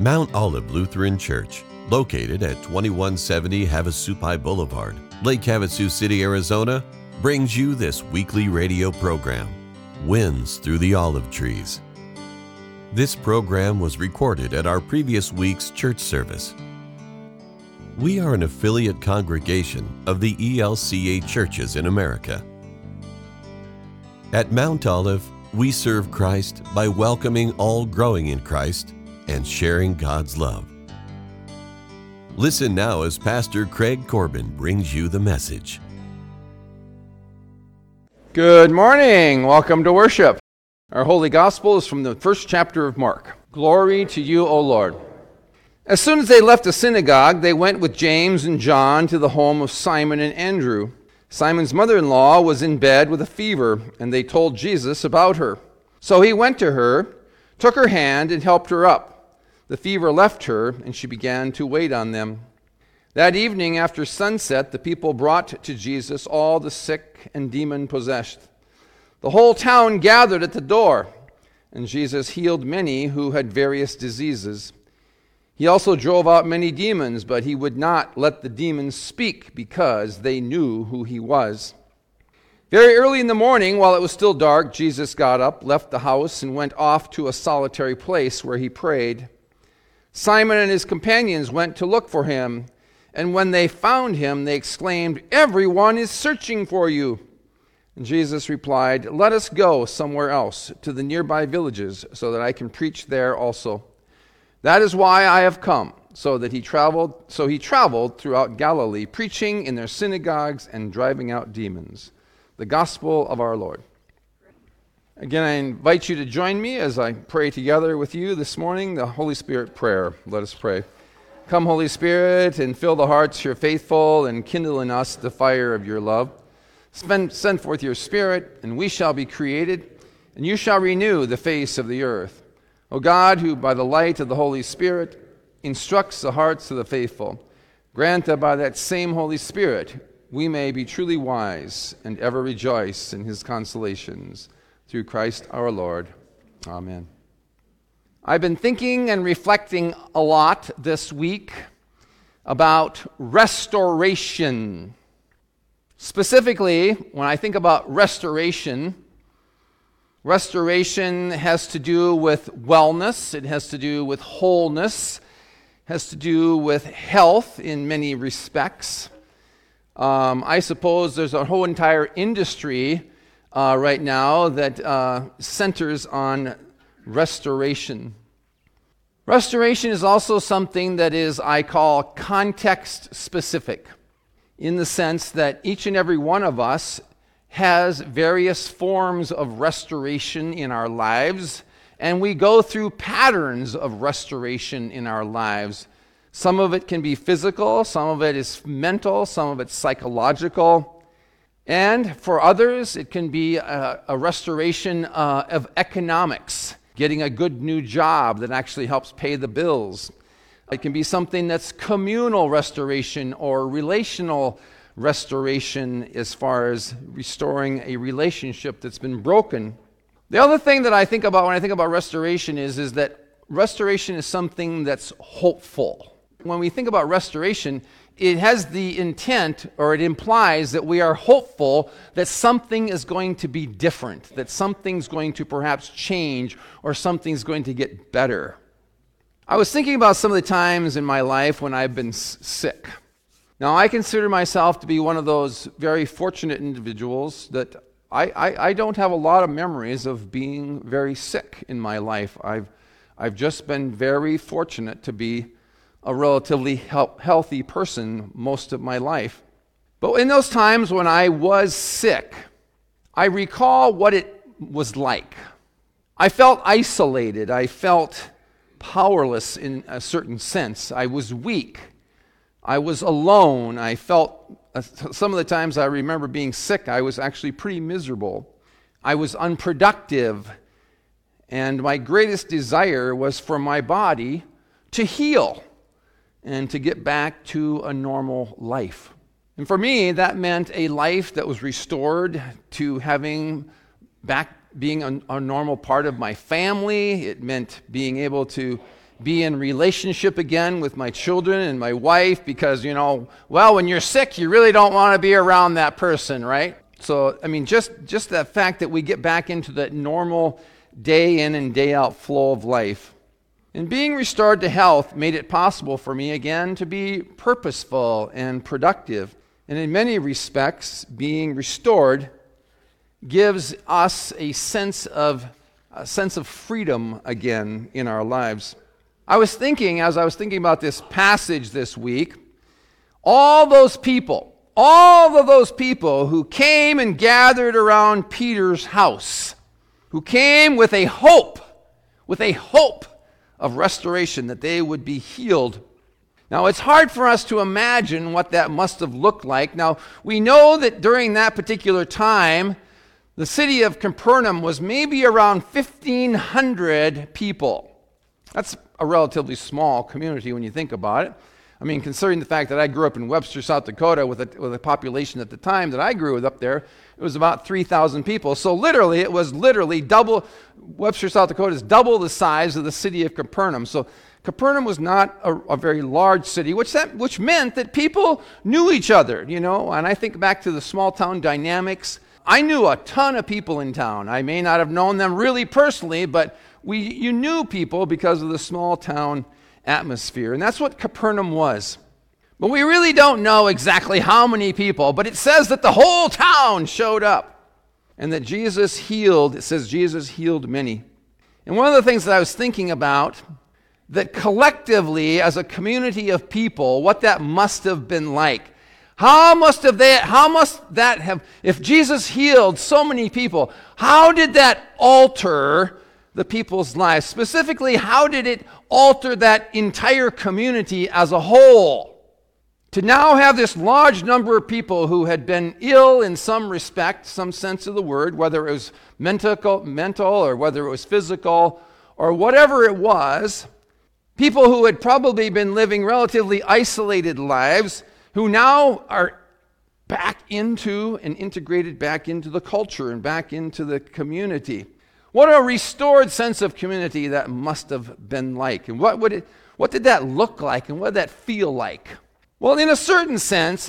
Mount Olive Lutheran Church, located at 2170 Havasupai Boulevard, Lake Havasu City, Arizona, brings you this weekly radio program, Winds Through the Olive Trees. This program was recorded at our previous week's church service. We are an affiliate congregation of the ELCA churches in America. At Mount Olive, we serve Christ by welcoming all growing in Christ and sharing God's love. Listen now as Pastor Craig Corbin brings you the message. Good morning. Welcome to worship. Our holy gospel is from the first chapter of Mark. Glory to you, O Lord. As soon as they left the synagogue, they went with James and John to the home of Simon and Andrew. Simon's mother in law was in bed with a fever, and they told Jesus about her. So he went to her, took her hand, and helped her up. The fever left her, and she began to wait on them. That evening, after sunset, the people brought to Jesus all the sick and demon possessed. The whole town gathered at the door, and Jesus healed many who had various diseases he also drove out many demons, but he would not let the demons speak because they knew who he was. Very early in the morning, while it was still dark, Jesus got up, left the house, and went off to a solitary place where he prayed. Simon and his companions went to look for him, and when they found him, they exclaimed, Everyone is searching for you. And Jesus replied, Let us go somewhere else, to the nearby villages, so that I can preach there also. That is why I have come, so that he traveled so he traveled throughout Galilee, preaching in their synagogues and driving out demons. The gospel of our Lord. Again, I invite you to join me as I pray together with you this morning the Holy Spirit prayer. Let us pray. Come, Holy Spirit, and fill the hearts of your faithful, and kindle in us the fire of your love. Spend, send forth your Spirit, and we shall be created, and you shall renew the face of the earth. O God, who by the light of the Holy Spirit instructs the hearts of the faithful, grant that by that same Holy Spirit we may be truly wise and ever rejoice in his consolations. Through Christ our Lord. Amen. I've been thinking and reflecting a lot this week about restoration. Specifically, when I think about restoration, Restoration has to do with wellness, it has to do with wholeness, has to do with health in many respects. Um, I suppose there's a whole entire industry uh, right now that uh, centers on restoration. Restoration is also something that is, I call, context specific, in the sense that each and every one of us has various forms of restoration in our lives, and we go through patterns of restoration in our lives. Some of it can be physical, some of it is mental, some of it's psychological. And for others, it can be a, a restoration uh, of economics, getting a good new job that actually helps pay the bills. It can be something that's communal restoration or relational restoration as far as restoring a relationship that's been broken. The other thing that I think about when I think about restoration is, is that restoration is something that's hopeful. When we think about restoration, it has the intent or it implies that we are hopeful that something is going to be different, that something's going to perhaps change or something's going to get better. I was thinking about some of the times in my life when I've been sick. Now, I consider myself to be one of those very fortunate individuals that I, I, I, don't have a lot of memories of being very sick in my life. I've, I've just been very fortunate to be a relatively healthy person most of my life. But in those times when I was sick, I recall what it was like. I felt isolated. I felt powerless in a certain sense. I was weak. I was alone. I felt, uh, some of the times I remember being sick, I was actually pretty miserable. I was unproductive. And my greatest desire was for my body to heal and to get back to a normal life. And for me, that meant a life that was restored to having back being a, a normal part of my family. It meant being able to be in relationship again with my children and my wife because, you know, well, when you're sick, you really don't want to be around that person, right? So, I mean, just, just that fact that we get back into that normal day in and day out flow of life. And being restored to health made it possible for me again to be purposeful and productive. And in many respects, being restored gives us a sense of a sense of freedom again in our lives. I was thinking as I was thinking about this passage this week, all those people, all of those people who came and gathered around Peter's house, who came with a hope, with a hope of restoration that they would be healed. Now, it's hard for us to imagine what that must have looked like. Now, we know that during that particular time, the city of Capernaum was maybe around 1,500 people. That's a relatively small community when you think about it. I mean, considering the fact that I grew up in Webster, South Dakota, with a, with a population at the time that I grew up there, it was about 3,000 people. So literally, it was literally double, Webster, South Dakota is double the size of the city of Capernaum. So Capernaum was not a, a, very large city, which, that, which meant that people knew each other, you know. And I think back to the small town dynamics I knew a ton of people in town. I may not have known them really personally, but we, you knew people because of the small town atmosphere. And that's what Capernaum was. But we really don't know exactly how many people, but it says that the whole town showed up and that Jesus healed. It says Jesus healed many. And one of the things that I was thinking about, that collectively, as a community of people, what that must have been like. How must have that, how must that have, if Jesus healed so many people, how did that alter the people's lives? Specifically, how did it alter that entire community as a whole? To now have this large number of people who had been ill in some respect, some sense of the word, whether it was mental, mental or whether it was physical or whatever it was, people who had probably been living relatively isolated lives who now are back into and integrated back into the culture and back into the community. What a restored sense of community that must have been like. And what, would it, what did that look like and what did that feel like? Well, in a certain sense,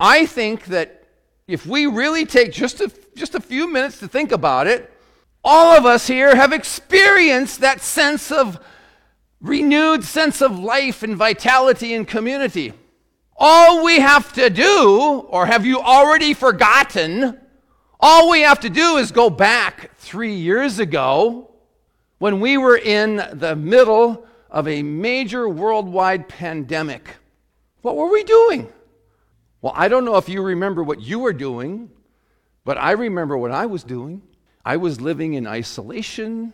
I think that if we really take just a, just a few minutes to think about it, all of us here have experienced that sense of renewed sense of life and vitality and community. All we have to do, or have you already forgotten? All we have to do is go back three years ago when we were in the middle of a major worldwide pandemic. What were we doing? Well, I don't know if you remember what you were doing, but I remember what I was doing. I was living in isolation.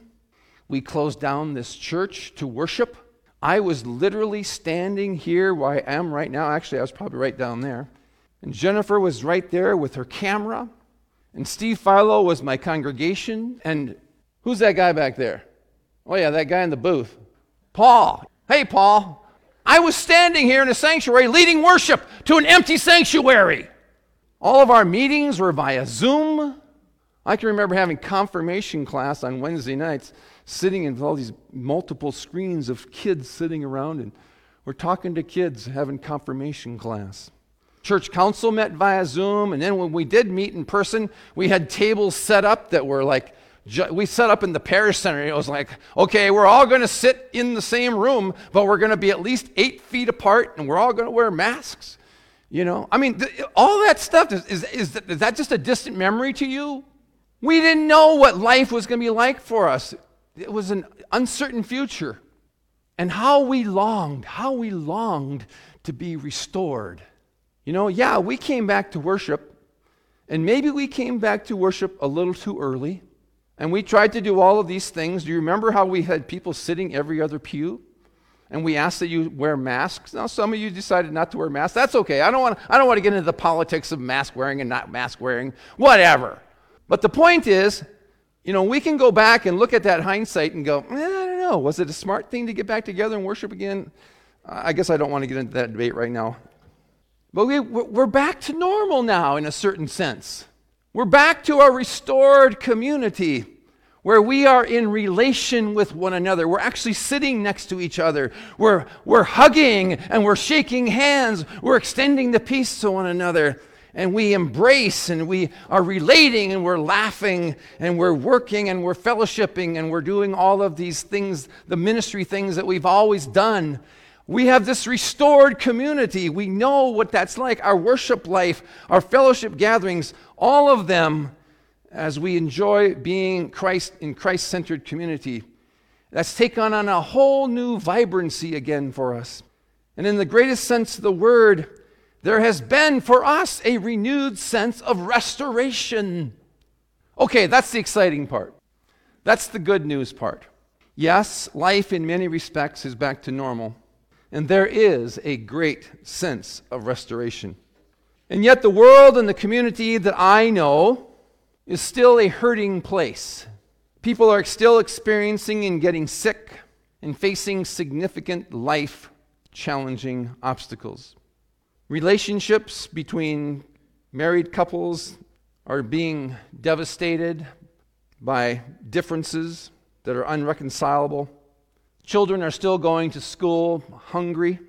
We closed down this church to worship. I was literally standing here where I am right now. Actually, I was probably right down there. And Jennifer was right there with her camera. And Steve Philo was my congregation. And who's that guy back there? Oh, yeah, that guy in the booth. Paul. Hey, Paul. I was standing here in a sanctuary leading worship to an empty sanctuary. All of our meetings were via Zoom. I can remember having confirmation class on Wednesday nights sitting in all these multiple screens of kids sitting around, and we're talking to kids having confirmation class. Church council met via Zoom, and then when we did meet in person, we had tables set up that were like, we set up in the parish center. It was like, okay, we're all going to sit in the same room, but we're going to be at least eight feet apart, and we're all going to wear masks. You know, I mean, th- all that stuff is, is, is, is that just a distant memory to you? We didn't know what life was going to be like for us. It was an uncertain future. And how we longed, how we longed to be restored. You know, yeah, we came back to worship, and maybe we came back to worship a little too early, and we tried to do all of these things. Do you remember how we had people sitting every other pew? And we asked that you wear masks. Now, some of you decided not to wear masks. That's okay. I don't want, I don't want to get into the politics of mask wearing and not mask wearing, whatever. But the point is, you know, we can go back and look at that hindsight and go, eh, I don't know, was it a smart thing to get back together and worship again? I guess I don't want to get into that debate right now. But we, we're back to normal now in a certain sense. We're back to a restored community. where we are in relation with one another. We're actually sitting next to each other. We're, we're hugging and we're shaking hands. We're extending the peace to one another. And we embrace and we are relating and we're laughing and we're working and we're fellowshipping and we're doing all of these things, the ministry things that we've always done. We have this restored community. We know what that's like. Our worship life, our fellowship gatherings, all of them as we enjoy being Christ in Christ centered community. That's taken on a whole new vibrancy again for us. And in the greatest sense of the word, there has been for us a renewed sense of restoration. Okay, that's the exciting part. That's the good news part. Yes, life in many respects is back to normal, and there is a great sense of restoration. And yet, the world and the community that I know is still a hurting place. People are still experiencing and getting sick and facing significant life challenging obstacles. Relationships between married couples are being devastated by differences that are unreconcilable. Children are still going to school hungry.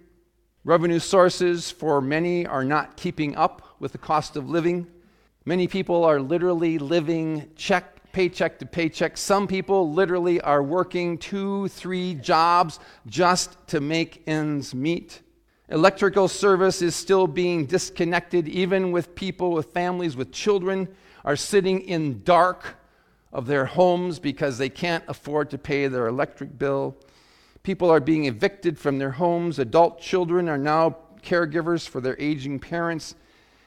Revenue sources for many are not keeping up with the cost of living. Many people are literally living check, paycheck to paycheck. Some people literally are working two, three jobs just to make ends meet. Electrical service is still being disconnected, even with people with families with children are sitting in dark of their homes because they can't afford to pay their electric bill. People are being evicted from their homes. Adult children are now caregivers for their aging parents,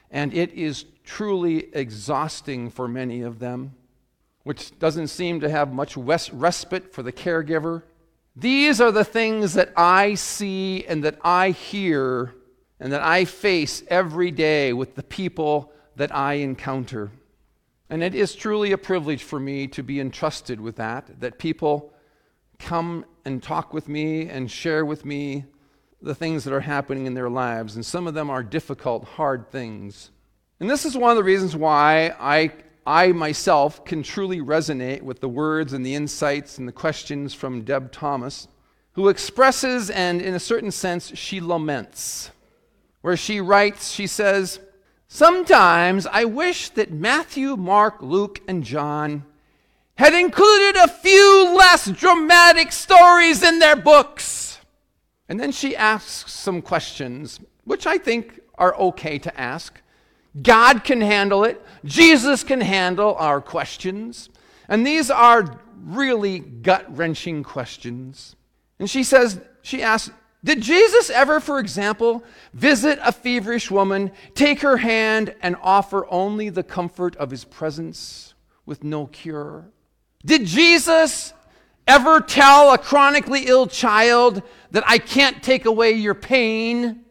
and it is truly exhausting for many of them, which doesn't seem to have much respite for the caregiver. These are the things that I see and that I hear and that I face every day with the people that I encounter. And it is truly a privilege for me to be entrusted with that, that people come and talk with me and share with me the things that are happening in their lives. And some of them are difficult, hard things. And this is one of the reasons why I, I myself can truly resonate with the words and the insights and the questions from Deb Thomas, who expresses, and in a certain sense, she laments. Where she writes, she says, Sometimes I wish that Matthew, Mark, Luke, and John had included a few less dramatic stories in their books. And then she asks some questions, which I think are okay to ask. God can handle it. Jesus can handle our questions. And these are really gut wrenching questions. And she says, she asks, Did Jesus ever, for example, visit a feverish woman, take her hand, and offer only the comfort of his presence with no cure? Did Jesus ever tell a chronically ill child that I can't take away your pain?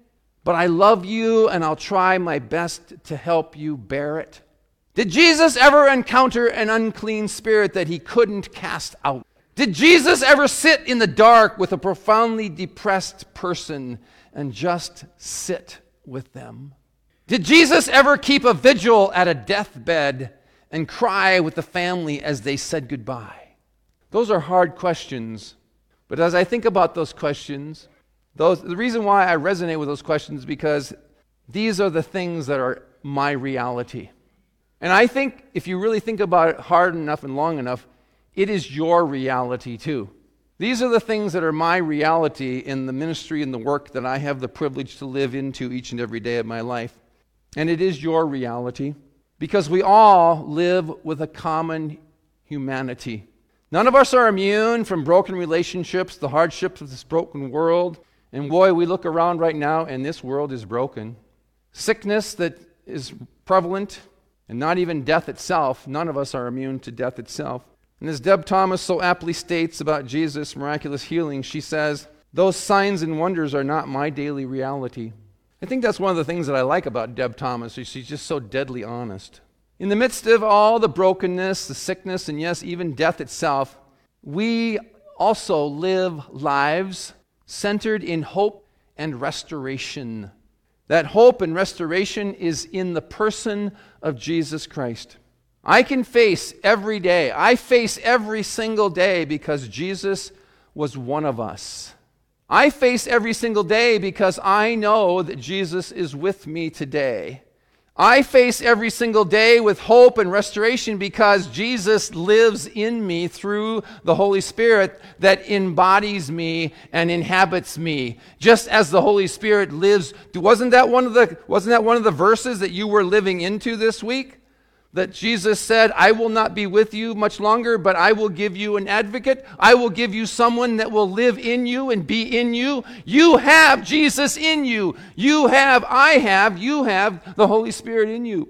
but I love you and I'll try my best to help you bear it. Did Jesus ever encounter an unclean spirit that he couldn't cast out? Did Jesus ever sit in the dark with a profoundly depressed person and just sit with them? Did Jesus ever keep a vigil at a deathbed and cry with the family as they said goodbye? Those are hard questions, but as I think about those questions, those, the reason why I resonate with those questions is because these are the things that are my reality. And I think if you really think about it hard enough and long enough, it is your reality too. These are the things that are my reality in the ministry and the work that I have the privilege to live into each and every day of my life. And it is your reality because we all live with a common humanity. None of us are immune from broken relationships, the hardships of this broken world, and boy, we look around right now and this world is broken. Sickness that is prevalent, and not even death itself. None of us are immune to death itself. And as Deb Thomas so aptly states about Jesus' miraculous healing, she says, Those signs and wonders are not my daily reality. I think that's one of the things that I like about Deb Thomas. She's just so deadly honest. In the midst of all the brokenness, the sickness, and yes, even death itself, we also live lives centered in hope and restoration. That hope and restoration is in the person of Jesus Christ. I can face every day. I face every single day because Jesus was one of us. I face every single day because I know that Jesus is with me today. I face every single day with hope and restoration because Jesus lives in me through the Holy Spirit that embodies me and inhabits me. Just as the Holy Spirit lives. Wasn't that one of the, wasn't that one of the verses that you were living into this week? That Jesus said, I will not be with you much longer, but I will give you an advocate. I will give you someone that will live in you and be in you. You have Jesus in you. You have, I have, you have the Holy Spirit in you.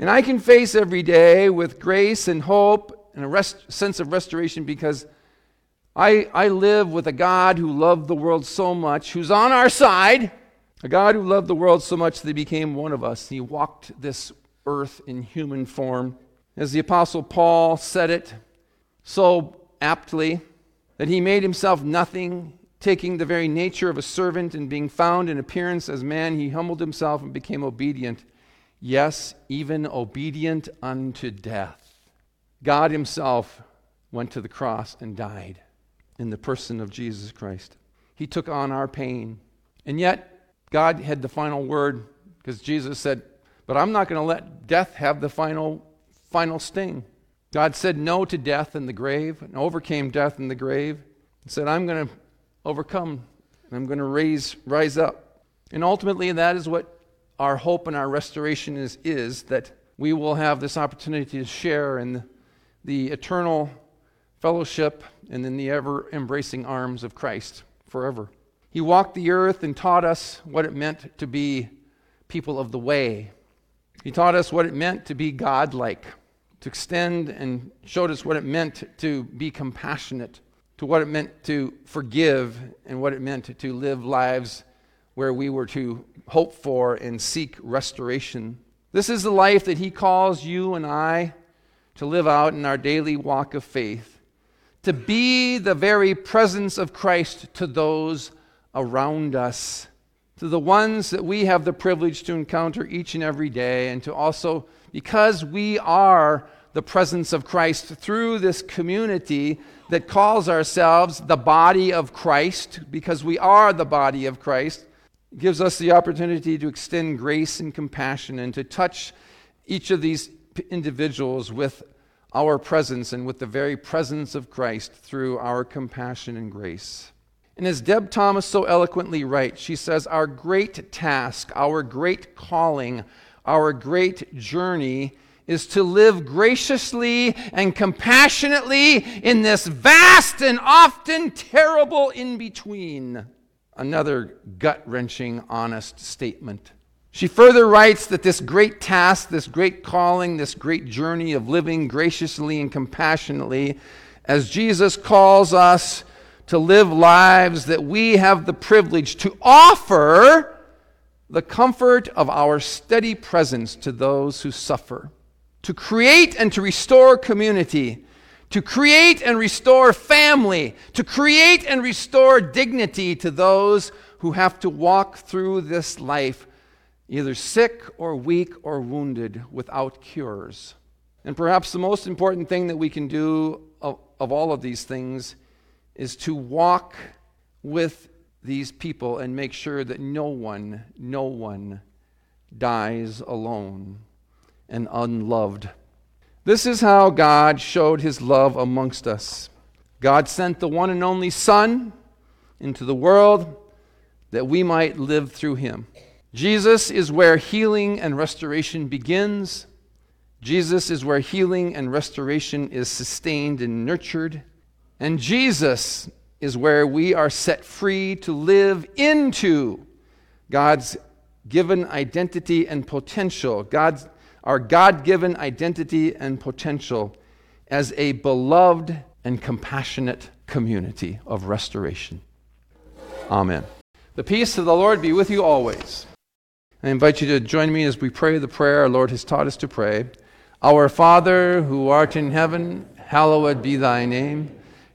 And I can face every day with grace and hope and a rest, sense of restoration because I, I live with a God who loved the world so much, who's on our side, a God who loved the world so much that he became one of us. He walked this earth in human form. As the Apostle Paul said it so aptly, that he made himself nothing, taking the very nature of a servant and being found in appearance as man, he humbled himself and became obedient. Yes, even obedient unto death. God himself went to the cross and died in the person of Jesus Christ. He took on our pain. And yet, God had the final word because Jesus said, but I'm not going to let death have the final, final sting. God said no to death in the grave and overcame death in the grave. He said, I'm going to overcome and I'm going to raise, rise up. And ultimately, that is what our hope and our restoration is, is that we will have this opportunity to share in the eternal fellowship and in the ever embracing arms of Christ forever. He walked the earth and taught us what it meant to be people of the way, he taught us what it meant to be godlike, to extend and showed us what it meant to be compassionate, to what it meant to forgive, and what it meant to live lives where we were to hope for and seek restoration. This is the life that He calls you and I to live out in our daily walk of faith, to be the very presence of Christ to those around us to the ones that we have the privilege to encounter each and every day, and to also, because we are the presence of Christ through this community that calls ourselves the body of Christ, because we are the body of Christ, gives us the opportunity to extend grace and compassion and to touch each of these individuals with our presence and with the very presence of Christ through our compassion and grace. And as Deb Thomas so eloquently writes, she says, Our great task, our great calling, our great journey is to live graciously and compassionately in this vast and often terrible in between. Another gut wrenching, honest statement. She further writes that this great task, this great calling, this great journey of living graciously and compassionately, as Jesus calls us to live lives that we have the privilege to offer the comfort of our steady presence to those who suffer, to create and to restore community, to create and restore family, to create and restore dignity to those who have to walk through this life either sick or weak or wounded without cures. And perhaps the most important thing that we can do of, of all of these things is to walk with these people and make sure that no one, no one dies alone and unloved. This is how God showed his love amongst us. God sent the one and only Son into the world that we might live through him. Jesus is where healing and restoration begins. Jesus is where healing and restoration is sustained and nurtured. And Jesus is where we are set free to live into God's given identity and potential, God's, our God given identity and potential as a beloved and compassionate community of restoration. Amen. The peace of the Lord be with you always. I invite you to join me as we pray the prayer our Lord has taught us to pray. Our Father, who art in heaven, hallowed be thy name.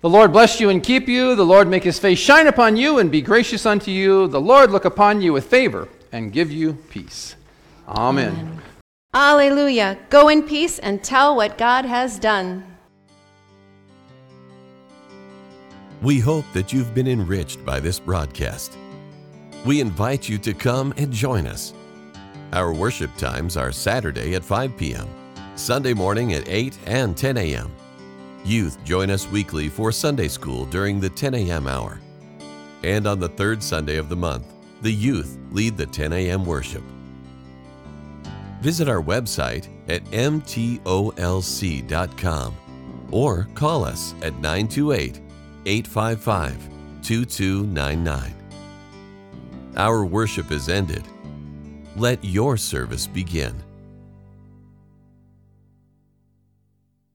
The Lord bless you and keep you. The Lord make his face shine upon you and be gracious unto you. The Lord look upon you with favor and give you peace. Amen. Amen. Alleluia. Go in peace and tell what God has done. We hope that you've been enriched by this broadcast. We invite you to come and join us. Our worship times are Saturday at 5 p.m., Sunday morning at 8 and 10 a.m. Youth join us weekly for Sunday school during the 10 a.m. hour. And on the third Sunday of the month, the youth lead the 10 a.m. worship. Visit our website at mtolc.com or call us at 928 855 2299. Our worship is ended. Let your service begin.